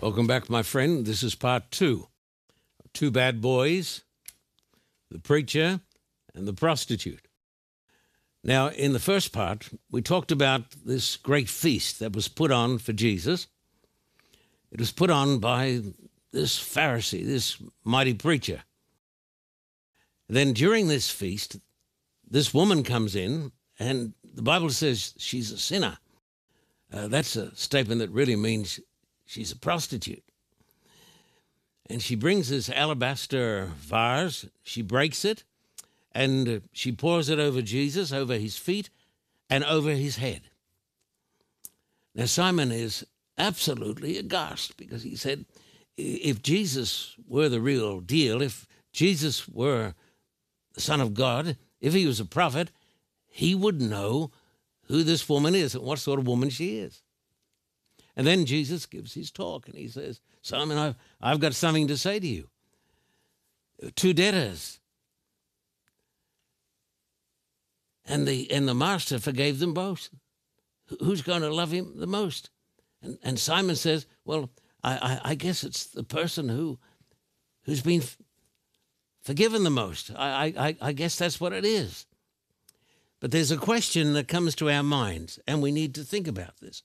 Welcome back, my friend. This is part two. Two bad boys, the preacher, and the prostitute. Now, in the first part, we talked about this great feast that was put on for Jesus. It was put on by this Pharisee, this mighty preacher. Then during this feast, this woman comes in, and the Bible says she's a sinner. Uh, that's a statement that really means she's a prostitute. And she brings this alabaster vase, she breaks it, and she pours it over Jesus, over his feet, and over his head. Now, Simon is absolutely aghast because he said, if Jesus were the real deal, if Jesus were the Son of God, if he was a prophet, he would know who this woman is and what sort of woman she is. And then Jesus gives his talk and he says, Simon, I've, I've got something to say to you. Two debtors. And the, and the master forgave them both. Who's going to love him the most? And, and Simon says, Well, I, I, I guess it's the person who, who's been forgiven the most. I, I, I guess that's what it is. But there's a question that comes to our minds, and we need to think about this.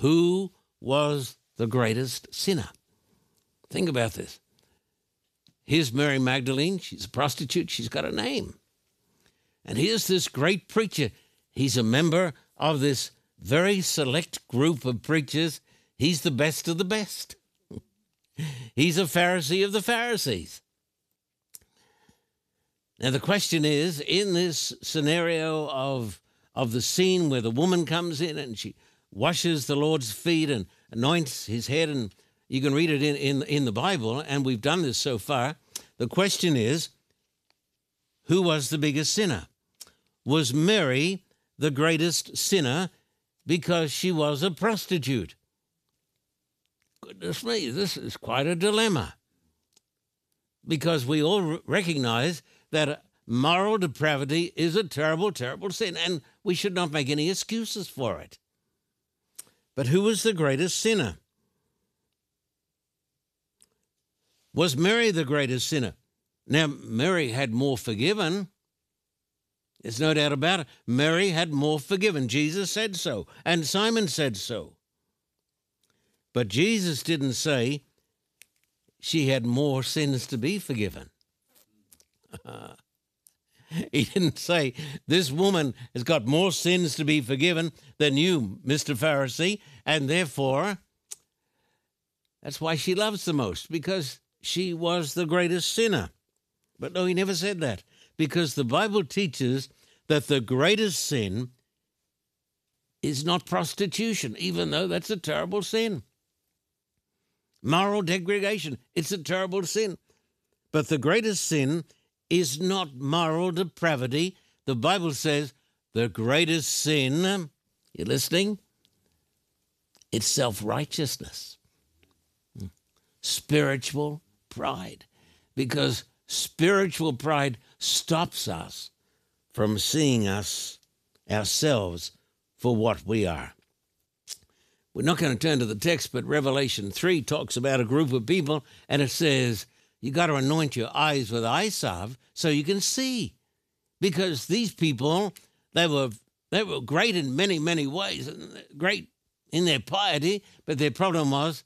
Who was the greatest sinner? Think about this. Here's Mary Magdalene. She's a prostitute. She's got a name. And here's this great preacher. He's a member of this very select group of preachers. He's the best of the best. He's a Pharisee of the Pharisees. Now, the question is in this scenario of, of the scene where the woman comes in and she washes the Lord's feet and anoints his head, and you can read it in, in, in the Bible, and we've done this so far. The question is who was the biggest sinner? Was Mary the greatest sinner because she was a prostitute? Goodness me, this is quite a dilemma. Because we all recognize that moral depravity is a terrible, terrible sin, and we should not make any excuses for it. But who was the greatest sinner? Was Mary the greatest sinner? Now, Mary had more forgiven. There's no doubt about it. Mary had more forgiven. Jesus said so, and Simon said so. But Jesus didn't say she had more sins to be forgiven. he didn't say, This woman has got more sins to be forgiven than you, Mr. Pharisee, and therefore that's why she loves the most, because she was the greatest sinner. But no, he never said that, because the Bible teaches that the greatest sin is not prostitution, even though that's a terrible sin. Moral degradation, it's a terrible sin. But the greatest sin is not moral depravity. The Bible says the greatest sin, you listening? It's self righteousness, spiritual pride, because spiritual pride stops us from seeing us ourselves for what we are. We're not going to turn to the text, but Revelation 3 talks about a group of people, and it says, you got to anoint your eyes with eye salve so you can see. Because these people, they were they were great in many, many ways, and great in their piety, but their problem was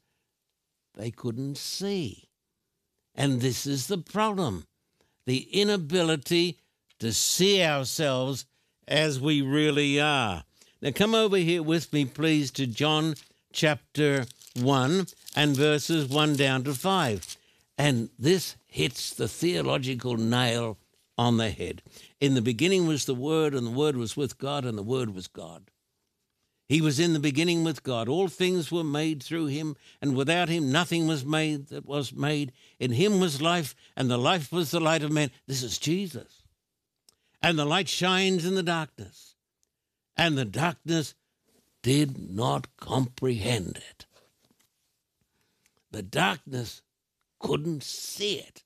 they couldn't see. And this is the problem the inability to see ourselves as we really are. Now, come over here with me, please, to John chapter 1 and verses 1 down to 5. And this hits the theological nail on the head. In the beginning was the Word, and the Word was with God, and the Word was God. He was in the beginning with God. All things were made through him, and without him nothing was made that was made. In him was life, and the life was the light of men. This is Jesus. And the light shines in the darkness, and the darkness did not comprehend it. The darkness couldn't see it.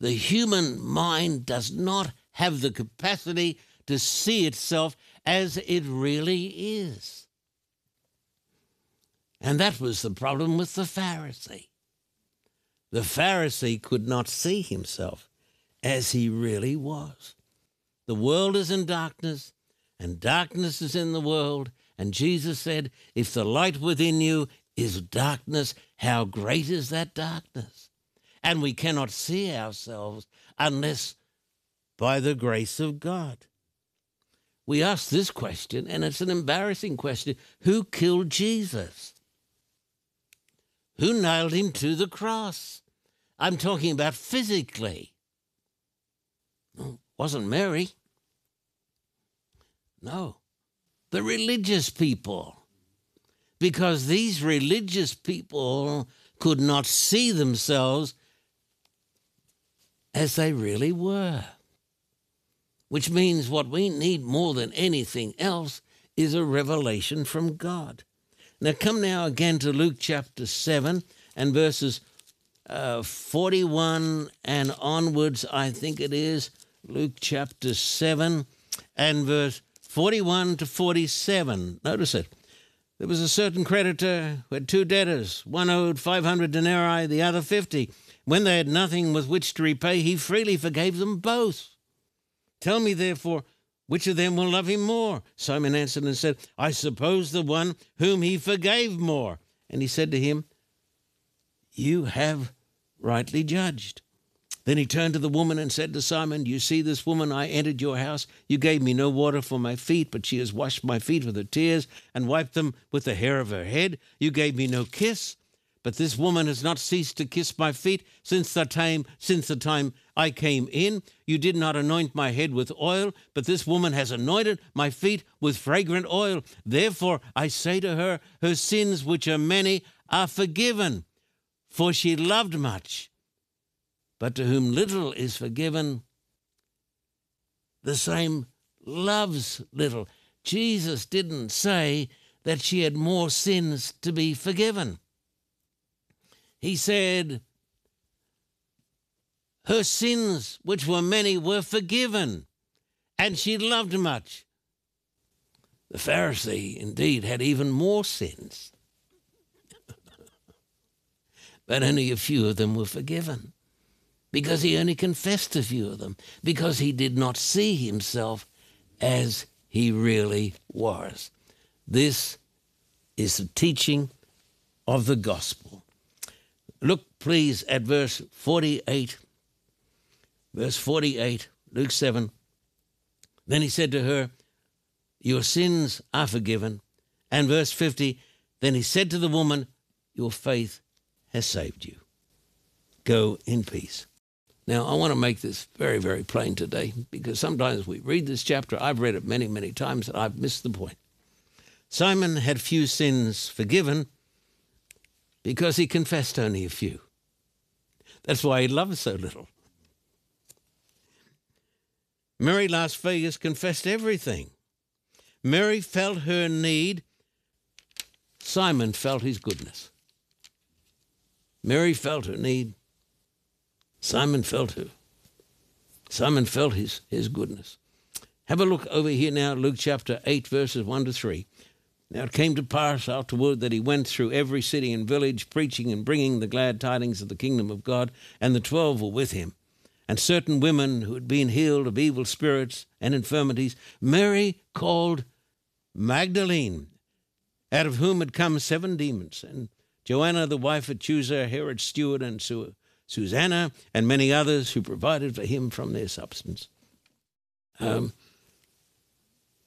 The human mind does not have the capacity to see itself as it really is. And that was the problem with the Pharisee. The Pharisee could not see himself as he really was. The world is in darkness, and darkness is in the world. And Jesus said, If the light within you is darkness, how great is that darkness? And we cannot see ourselves unless by the grace of God. We ask this question, and it's an embarrassing question Who killed Jesus? Who nailed him to the cross? I'm talking about physically. Wasn't Mary. No, the religious people. Because these religious people could not see themselves as they really were. Which means what we need more than anything else is a revelation from God. Now, come now again to Luke chapter 7 and verses uh, 41 and onwards, I think it is. Luke chapter 7 and verse 41 to 47. Notice it. There was a certain creditor who had two debtors. One owed 500 denarii, the other 50. When they had nothing with which to repay, he freely forgave them both. Tell me, therefore, which of them will love him more? Simon answered and said, I suppose the one whom he forgave more. And he said to him, You have rightly judged. Then he turned to the woman and said to Simon, You see this woman, I entered your house. You gave me no water for my feet, but she has washed my feet with her tears and wiped them with the hair of her head. You gave me no kiss, but this woman has not ceased to kiss my feet since the time since the time I came in. You did not anoint my head with oil, but this woman has anointed my feet with fragrant oil. Therefore I say to her, her sins which are many are forgiven for she loved much. But to whom little is forgiven, the same loves little. Jesus didn't say that she had more sins to be forgiven. He said, Her sins, which were many, were forgiven, and she loved much. The Pharisee, indeed, had even more sins but only a few of them were forgiven because he only confessed a few of them, because he did not see himself as he really was. This is the teaching of the gospel. Look, please, at verse 48. Verse 48, Luke 7. Then he said to her, Your sins are forgiven. And verse 50, then he said to the woman, Your faith has saved you. Go in peace. Now, I want to make this very, very plain today because sometimes we read this chapter. I've read it many, many times and I've missed the point. Simon had few sins forgiven because he confessed only a few. That's why he loved so little. Mary Las Vegas confessed everything. Mary felt her need. Simon felt his goodness. Mary felt her need. Simon felt her. Simon felt his, his goodness. Have a look over here now, Luke chapter 8, verses 1 to 3. Now it came to pass afterward that he went through every city and village, preaching and bringing the glad tidings of the kingdom of God, and the twelve were with him. And certain women who had been healed of evil spirits and infirmities, Mary called Magdalene, out of whom had come seven demons, and Joanna, the wife of Chuza, Herod's steward, and Susanna, and many others who provided for him from their substance. Um,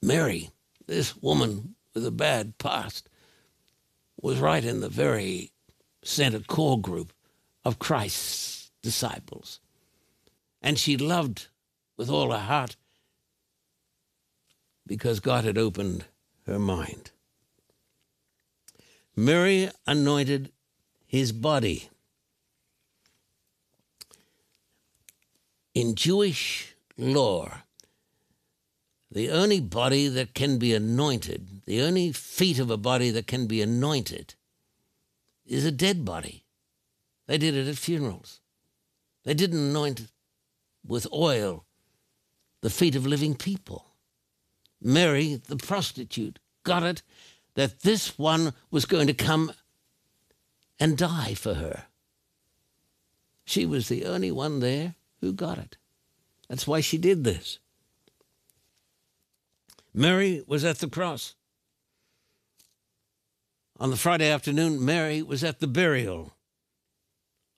Mary, this woman with a bad past, was right in the very center core group of Christ's disciples. And she loved with all her heart because God had opened her mind. Mary anointed his body. In Jewish lore, the only body that can be anointed, the only feet of a body that can be anointed, is a dead body. They did it at funerals. They didn't anoint with oil the feet of living people. Mary, the prostitute, got it that this one was going to come and die for her. She was the only one there who got it. That's why she did this. Mary was at the cross. On the Friday afternoon, Mary was at the burial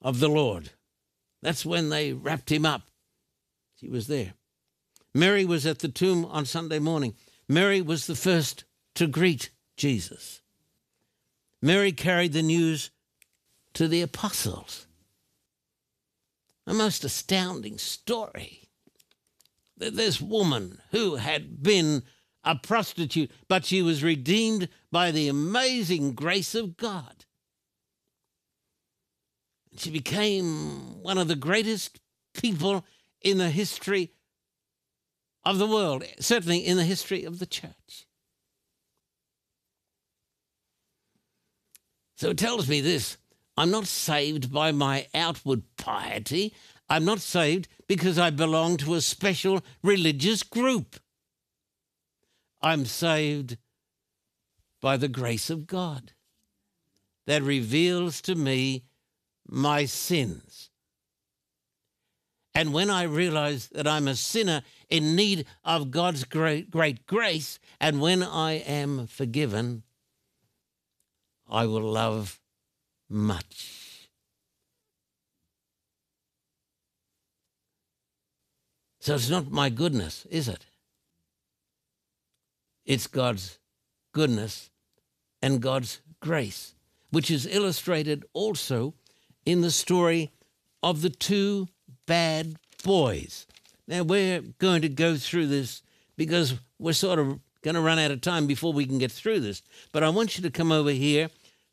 of the Lord. That's when they wrapped him up. She was there. Mary was at the tomb on Sunday morning. Mary was the first to greet Jesus. Mary carried the news to the apostles. A most astounding story. This woman who had been a prostitute, but she was redeemed by the amazing grace of God. She became one of the greatest people in the history of the world, certainly in the history of the church. So it tells me this I'm not saved by my outward piety. I'm not saved because I belong to a special religious group. I'm saved by the grace of God that reveals to me my sins. And when I realize that I'm a sinner in need of God's great, great grace, and when I am forgiven, I will love much. So it's not my goodness, is it? It's God's goodness and God's grace, which is illustrated also in the story of the two bad boys. Now, we're going to go through this because we're sort of going to run out of time before we can get through this. But I want you to come over here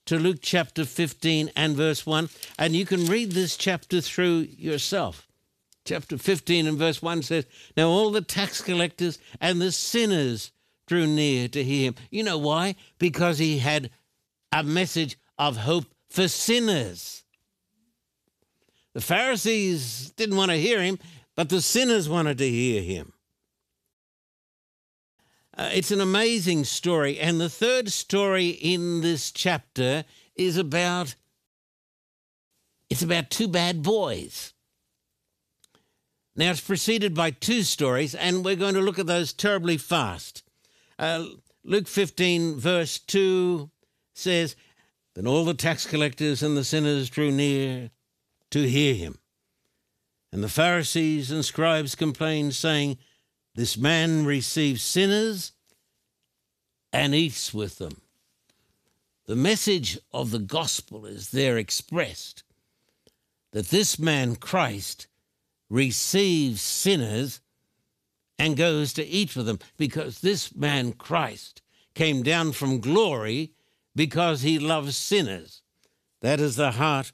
to Luke chapter 15 and verse 1, and you can read this chapter through yourself. Chapter 15 and verse 1 says, Now all the tax collectors and the sinners drew near to hear him. You know why? Because he had a message of hope for sinners. The Pharisees didn't want to hear him, but the sinners wanted to hear him. Uh, it's an amazing story. And the third story in this chapter is about it's about two bad boys. Now it's preceded by two stories, and we're going to look at those terribly fast. Uh, Luke 15, verse 2 says, Then all the tax collectors and the sinners drew near to hear him. And the Pharisees and scribes complained, saying, This man receives sinners and eats with them. The message of the gospel is there expressed that this man, Christ, receives sinners and goes to eat with them because this man, Christ, came down from glory because he loves sinners. That is the heart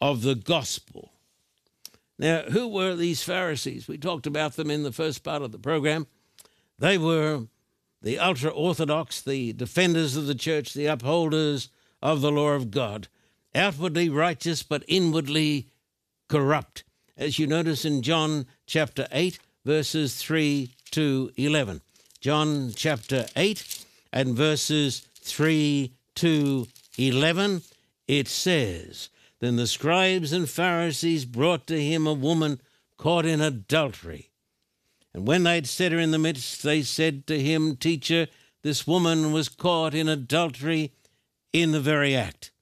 of the gospel. Now, who were these Pharisees? We talked about them in the first part of the program. They were the ultra Orthodox, the defenders of the church, the upholders of the law of God, outwardly righteous but inwardly corrupt, as you notice in John chapter 8, verses 3 to 11. John chapter 8 and verses 3 to 11, it says, Then the scribes and Pharisees brought to him a woman caught in adultery. And when they'd set her in the midst, they said to him, Teacher, this woman was caught in adultery in the very act.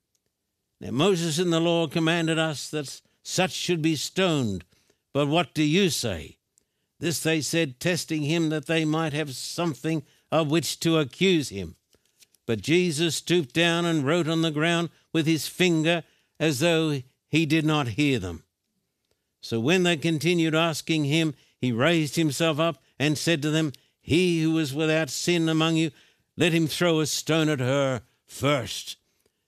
Now Moses in the law commanded us that such should be stoned. But what do you say? This they said, testing him that they might have something of which to accuse him. But Jesus stooped down and wrote on the ground with his finger as though he did not hear them. So when they continued asking him, he raised himself up and said to them, He who is without sin among you, let him throw a stone at her first.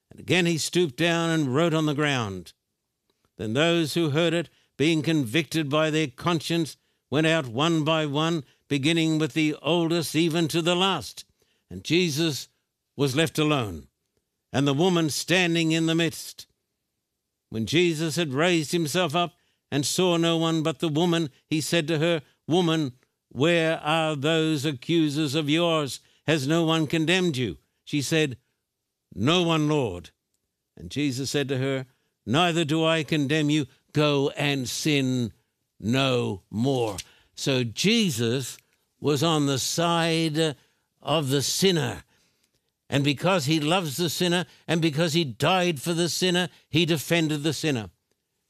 And again he stooped down and wrote on the ground. Then those who heard it, being convicted by their conscience, went out one by one, beginning with the oldest even to the last. And Jesus was left alone, and the woman standing in the midst. When Jesus had raised himself up, and saw no one but the woman, he said to her, Woman, where are those accusers of yours? Has no one condemned you? She said, No one, Lord. And Jesus said to her, Neither do I condemn you. Go and sin no more. So Jesus was on the side of the sinner. And because he loves the sinner and because he died for the sinner, he defended the sinner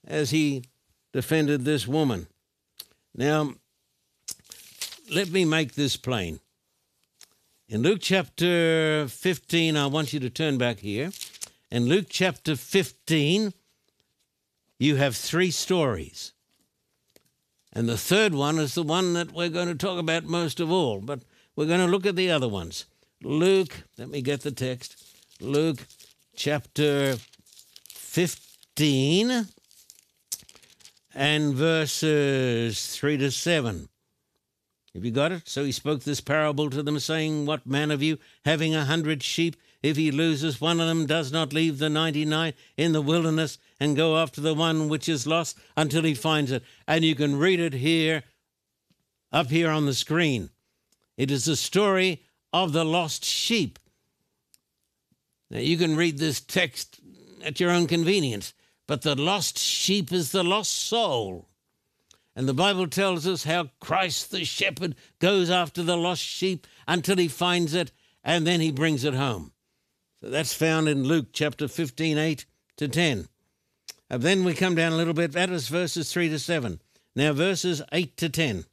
as he defended this woman. Now, let me make this plain. In Luke chapter 15, I want you to turn back here. In Luke chapter 15, you have three stories. And the third one is the one that we're going to talk about most of all, but we're going to look at the other ones. Luke, let me get the text. Luke chapter 15 and verses 3 to 7. Have you got it? So he spoke this parable to them, saying, What man of you, having a hundred sheep, if he loses one of them, does not leave the ninety nine in the wilderness and go after the one which is lost until he finds it? And you can read it here, up here on the screen. It is a story of the lost sheep. Now, you can read this text at your own convenience, but the lost sheep is the lost soul. And the Bible tells us how Christ the shepherd goes after the lost sheep until he finds it and then he brings it home. So that's found in Luke chapter 15, 8 to 10. And then we come down a little bit, that is verses 3 to 7. Now, verses 8 to 10.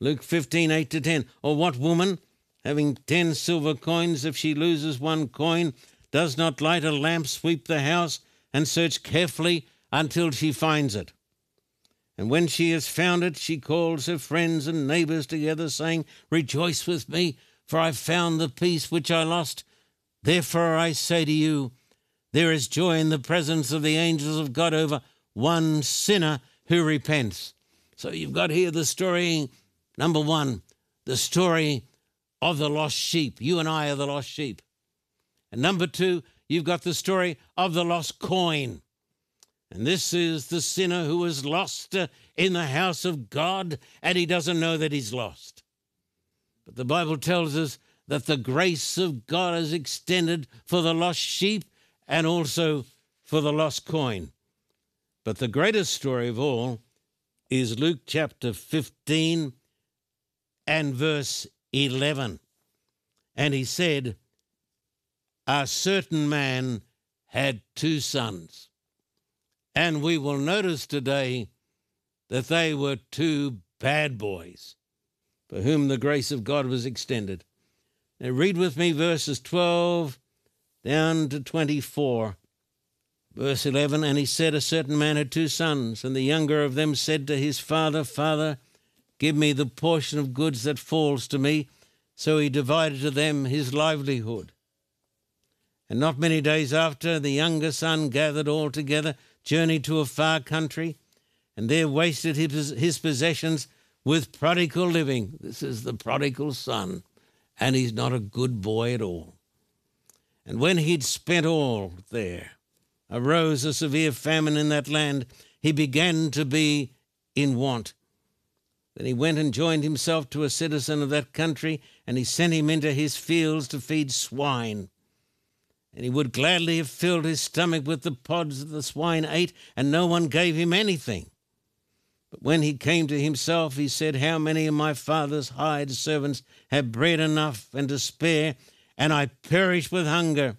Luke 15, 8 to 10. Or what woman, having 10 silver coins, if she loses one coin, does not light a lamp, sweep the house, and search carefully until she finds it? And when she has found it, she calls her friends and neighbors together, saying, Rejoice with me, for I found the piece which I lost. Therefore I say to you, there is joy in the presence of the angels of God over one sinner who repents. So you've got here the story, number one, the story of the lost sheep. You and I are the lost sheep. And number two, you've got the story of the lost coin. And this is the sinner who is lost uh, in the house of God and he doesn't know that he's lost. But the Bible tells us that the grace of God is extended for the lost sheep and also for the lost coin. But the greatest story of all is Luke chapter 15 and verse 11. And he said, A certain man had two sons. And we will notice today that they were two bad boys for whom the grace of God was extended. Now, read with me verses 12 down to 24. Verse 11 And he said, A certain man had two sons, and the younger of them said to his father, Father, give me the portion of goods that falls to me. So he divided to them his livelihood. And not many days after, the younger son gathered all together journeyed to a far country, and there wasted his, his possessions with prodigal living. This is the prodigal son, and he's not a good boy at all. And when he'd spent all there, arose a severe famine in that land. He began to be in want. Then he went and joined himself to a citizen of that country, and he sent him into his fields to feed swine and he would gladly have filled his stomach with the pods that the swine ate, and no one gave him anything. But when he came to himself, he said, How many of my father's hired servants have bread enough and to spare, and I perish with hunger?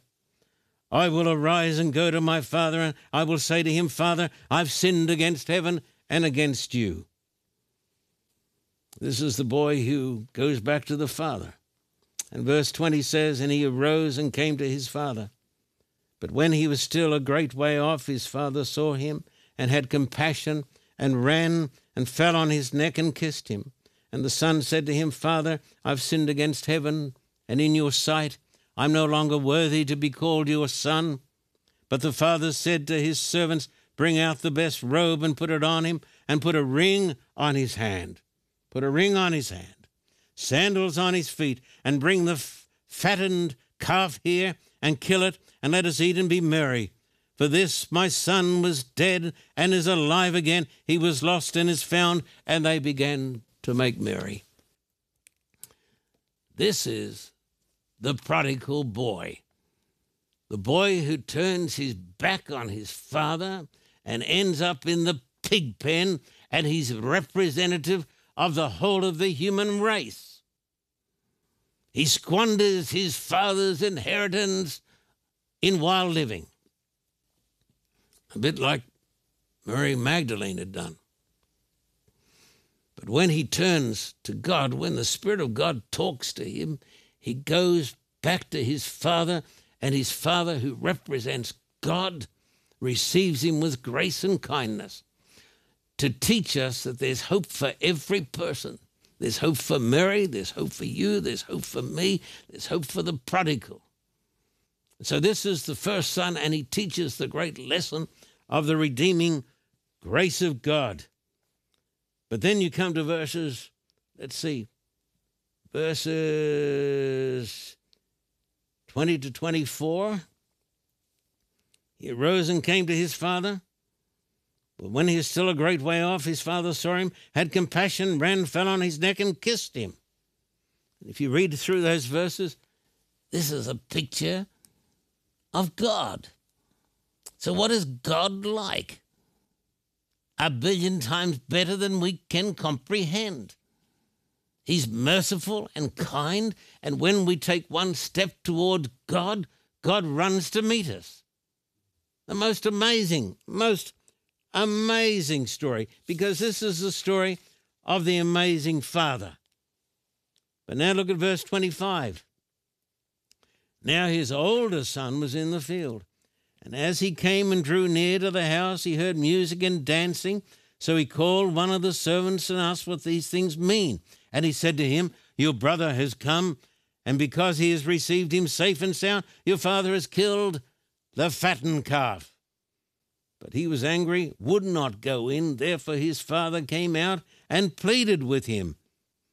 I will arise and go to my father, and I will say to him, Father, I've sinned against heaven and against you. This is the boy who goes back to the father. And verse 20 says, And he arose and came to his father. But when he was still a great way off, his father saw him and had compassion and ran and fell on his neck and kissed him. And the son said to him, Father, I've sinned against heaven and in your sight. I'm no longer worthy to be called your son. But the father said to his servants, Bring out the best robe and put it on him, and put a ring on his hand. Put a ring on his hand sandals on his feet, and bring the f- fattened calf here, and kill it, and let us eat and be merry. For this my son was dead and is alive again. He was lost and is found, and they began to make merry. This is the prodigal boy. the boy who turns his back on his father and ends up in the pig pen, and he's representative of the whole of the human race. He squanders his father's inheritance in wild living, a bit like Mary Magdalene had done. But when he turns to God, when the Spirit of God talks to him, he goes back to his father, and his father, who represents God, receives him with grace and kindness to teach us that there's hope for every person. There's hope for Mary, there's hope for you, there's hope for me, there's hope for the prodigal. So, this is the first son, and he teaches the great lesson of the redeeming grace of God. But then you come to verses, let's see, verses 20 to 24. He arose and came to his father. But when he was still a great way off, his father saw him, had compassion, ran, fell on his neck, and kissed him. If you read through those verses, this is a picture of God. So, what is God like? A billion times better than we can comprehend. He's merciful and kind, and when we take one step toward God, God runs to meet us. The most amazing, most amazing story, because this is the story of the amazing Father. But now look at verse 25. Now his older son was in the field, and as he came and drew near to the house, he heard music and dancing. So he called one of the servants and asked what these things mean. And he said to him, Your brother has come, and because he has received him safe and sound, your father has killed the fattened calf. But he was angry, would not go in. Therefore his father came out and pleaded with him.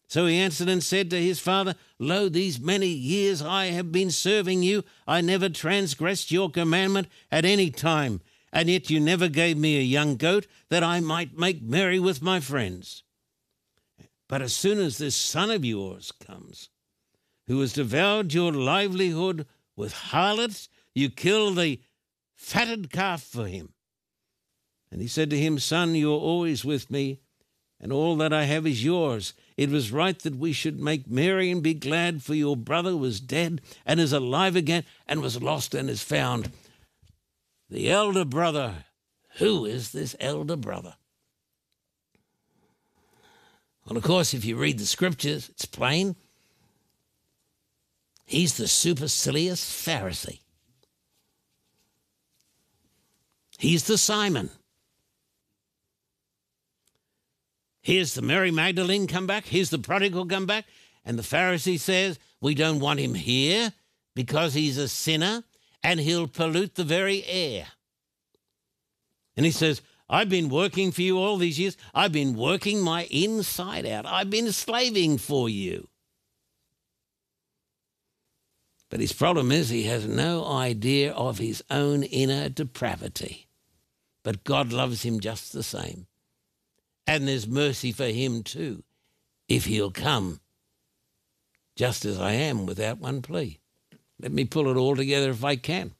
So he answered and said to his father, Lo, these many years I have been serving you. I never transgressed your commandment at any time, and yet you never gave me a young goat that I might make merry with my friends. But as soon as this son of yours comes, who has devoured your livelihood with harlots, you kill the fatted calf for him. And he said to him, Son, you are always with me, and all that I have is yours. It was right that we should make merry and be glad, for your brother was dead and is alive again, and was lost and is found. The elder brother, who is this elder brother? Well, of course, if you read the scriptures, it's plain. He's the supercilious Pharisee. He's the Simon. Here's the Mary Magdalene come back. Here's the prodigal come back. And the Pharisee says, We don't want him here because he's a sinner and he'll pollute the very air. And he says, I've been working for you all these years. I've been working my inside out. I've been slaving for you. But his problem is he has no idea of his own inner depravity. But God loves him just the same. And there's mercy for him too, if he'll come just as I am without one plea. Let me pull it all together if I can.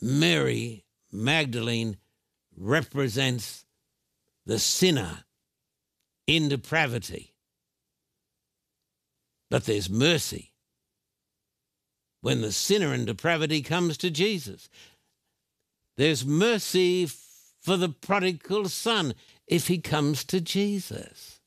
Mary Magdalene represents the sinner in depravity. But there's mercy when the sinner in depravity comes to Jesus. There's mercy for the prodigal son if he comes to Jesus.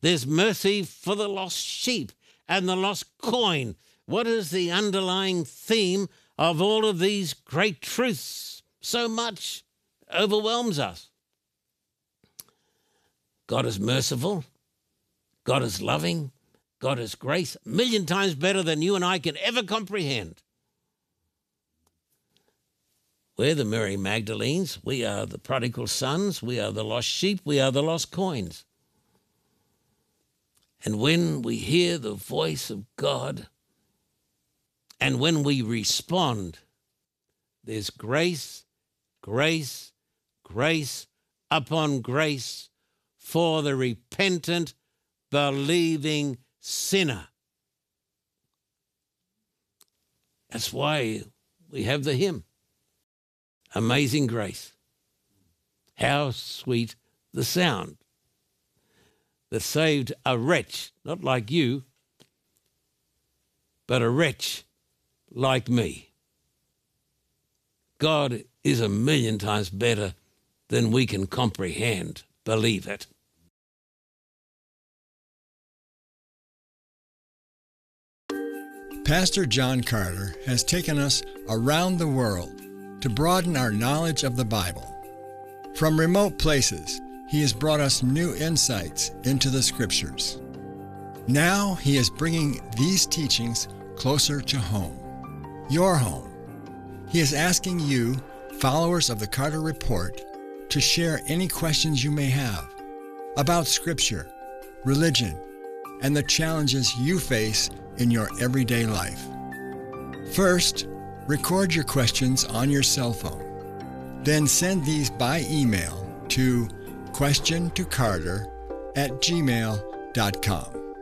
There's mercy for the lost sheep and the lost coin. What is the underlying theme of all of these great truths? So much overwhelms us. God is merciful. God is loving. God is grace, a million times better than you and I can ever comprehend. We're the Mary Magdalenes. We are the prodigal sons. We are the lost sheep. We are the lost coins. And when we hear the voice of God and when we respond, there's grace, grace, grace upon grace for the repentant, believing sinner. That's why we have the hymn Amazing Grace. How sweet the sound that saved a wretch, not like you, but a wretch like me. God is a million times better than we can comprehend. Believe it. Pastor John Carter has taken us around the world to broaden our knowledge of the Bible. From remote places, he has brought us new insights into the Scriptures. Now he is bringing these teachings closer to home, your home. He is asking you, followers of the Carter Report, to share any questions you may have about Scripture, religion, and the challenges you face in your everyday life. First, record your questions on your cell phone. Then send these by email to questiontocarter at gmail.com.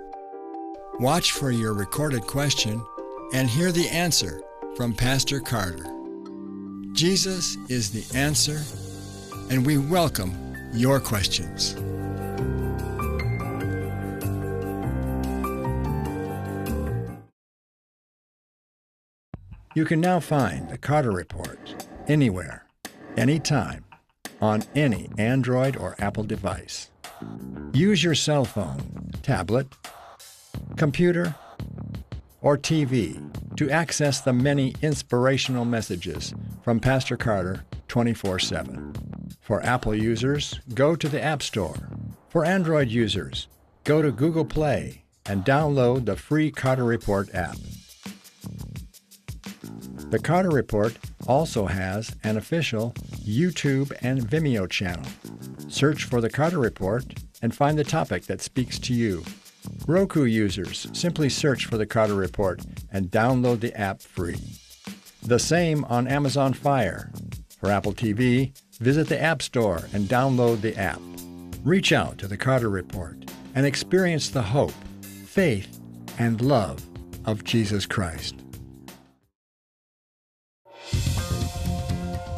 Watch for your recorded question and hear the answer from Pastor Carter. Jesus is the answer, and we welcome your questions. You can now find the Carter Report anywhere, anytime, on any Android or Apple device. Use your cell phone, tablet, computer, or TV to access the many inspirational messages from Pastor Carter 24 7. For Apple users, go to the App Store. For Android users, go to Google Play and download the free Carter Report app. The Carter Report also has an official YouTube and Vimeo channel. Search for The Carter Report and find the topic that speaks to you. Roku users simply search for The Carter Report and download the app free. The same on Amazon Fire. For Apple TV, visit the App Store and download the app. Reach out to The Carter Report and experience the hope, faith, and love of Jesus Christ.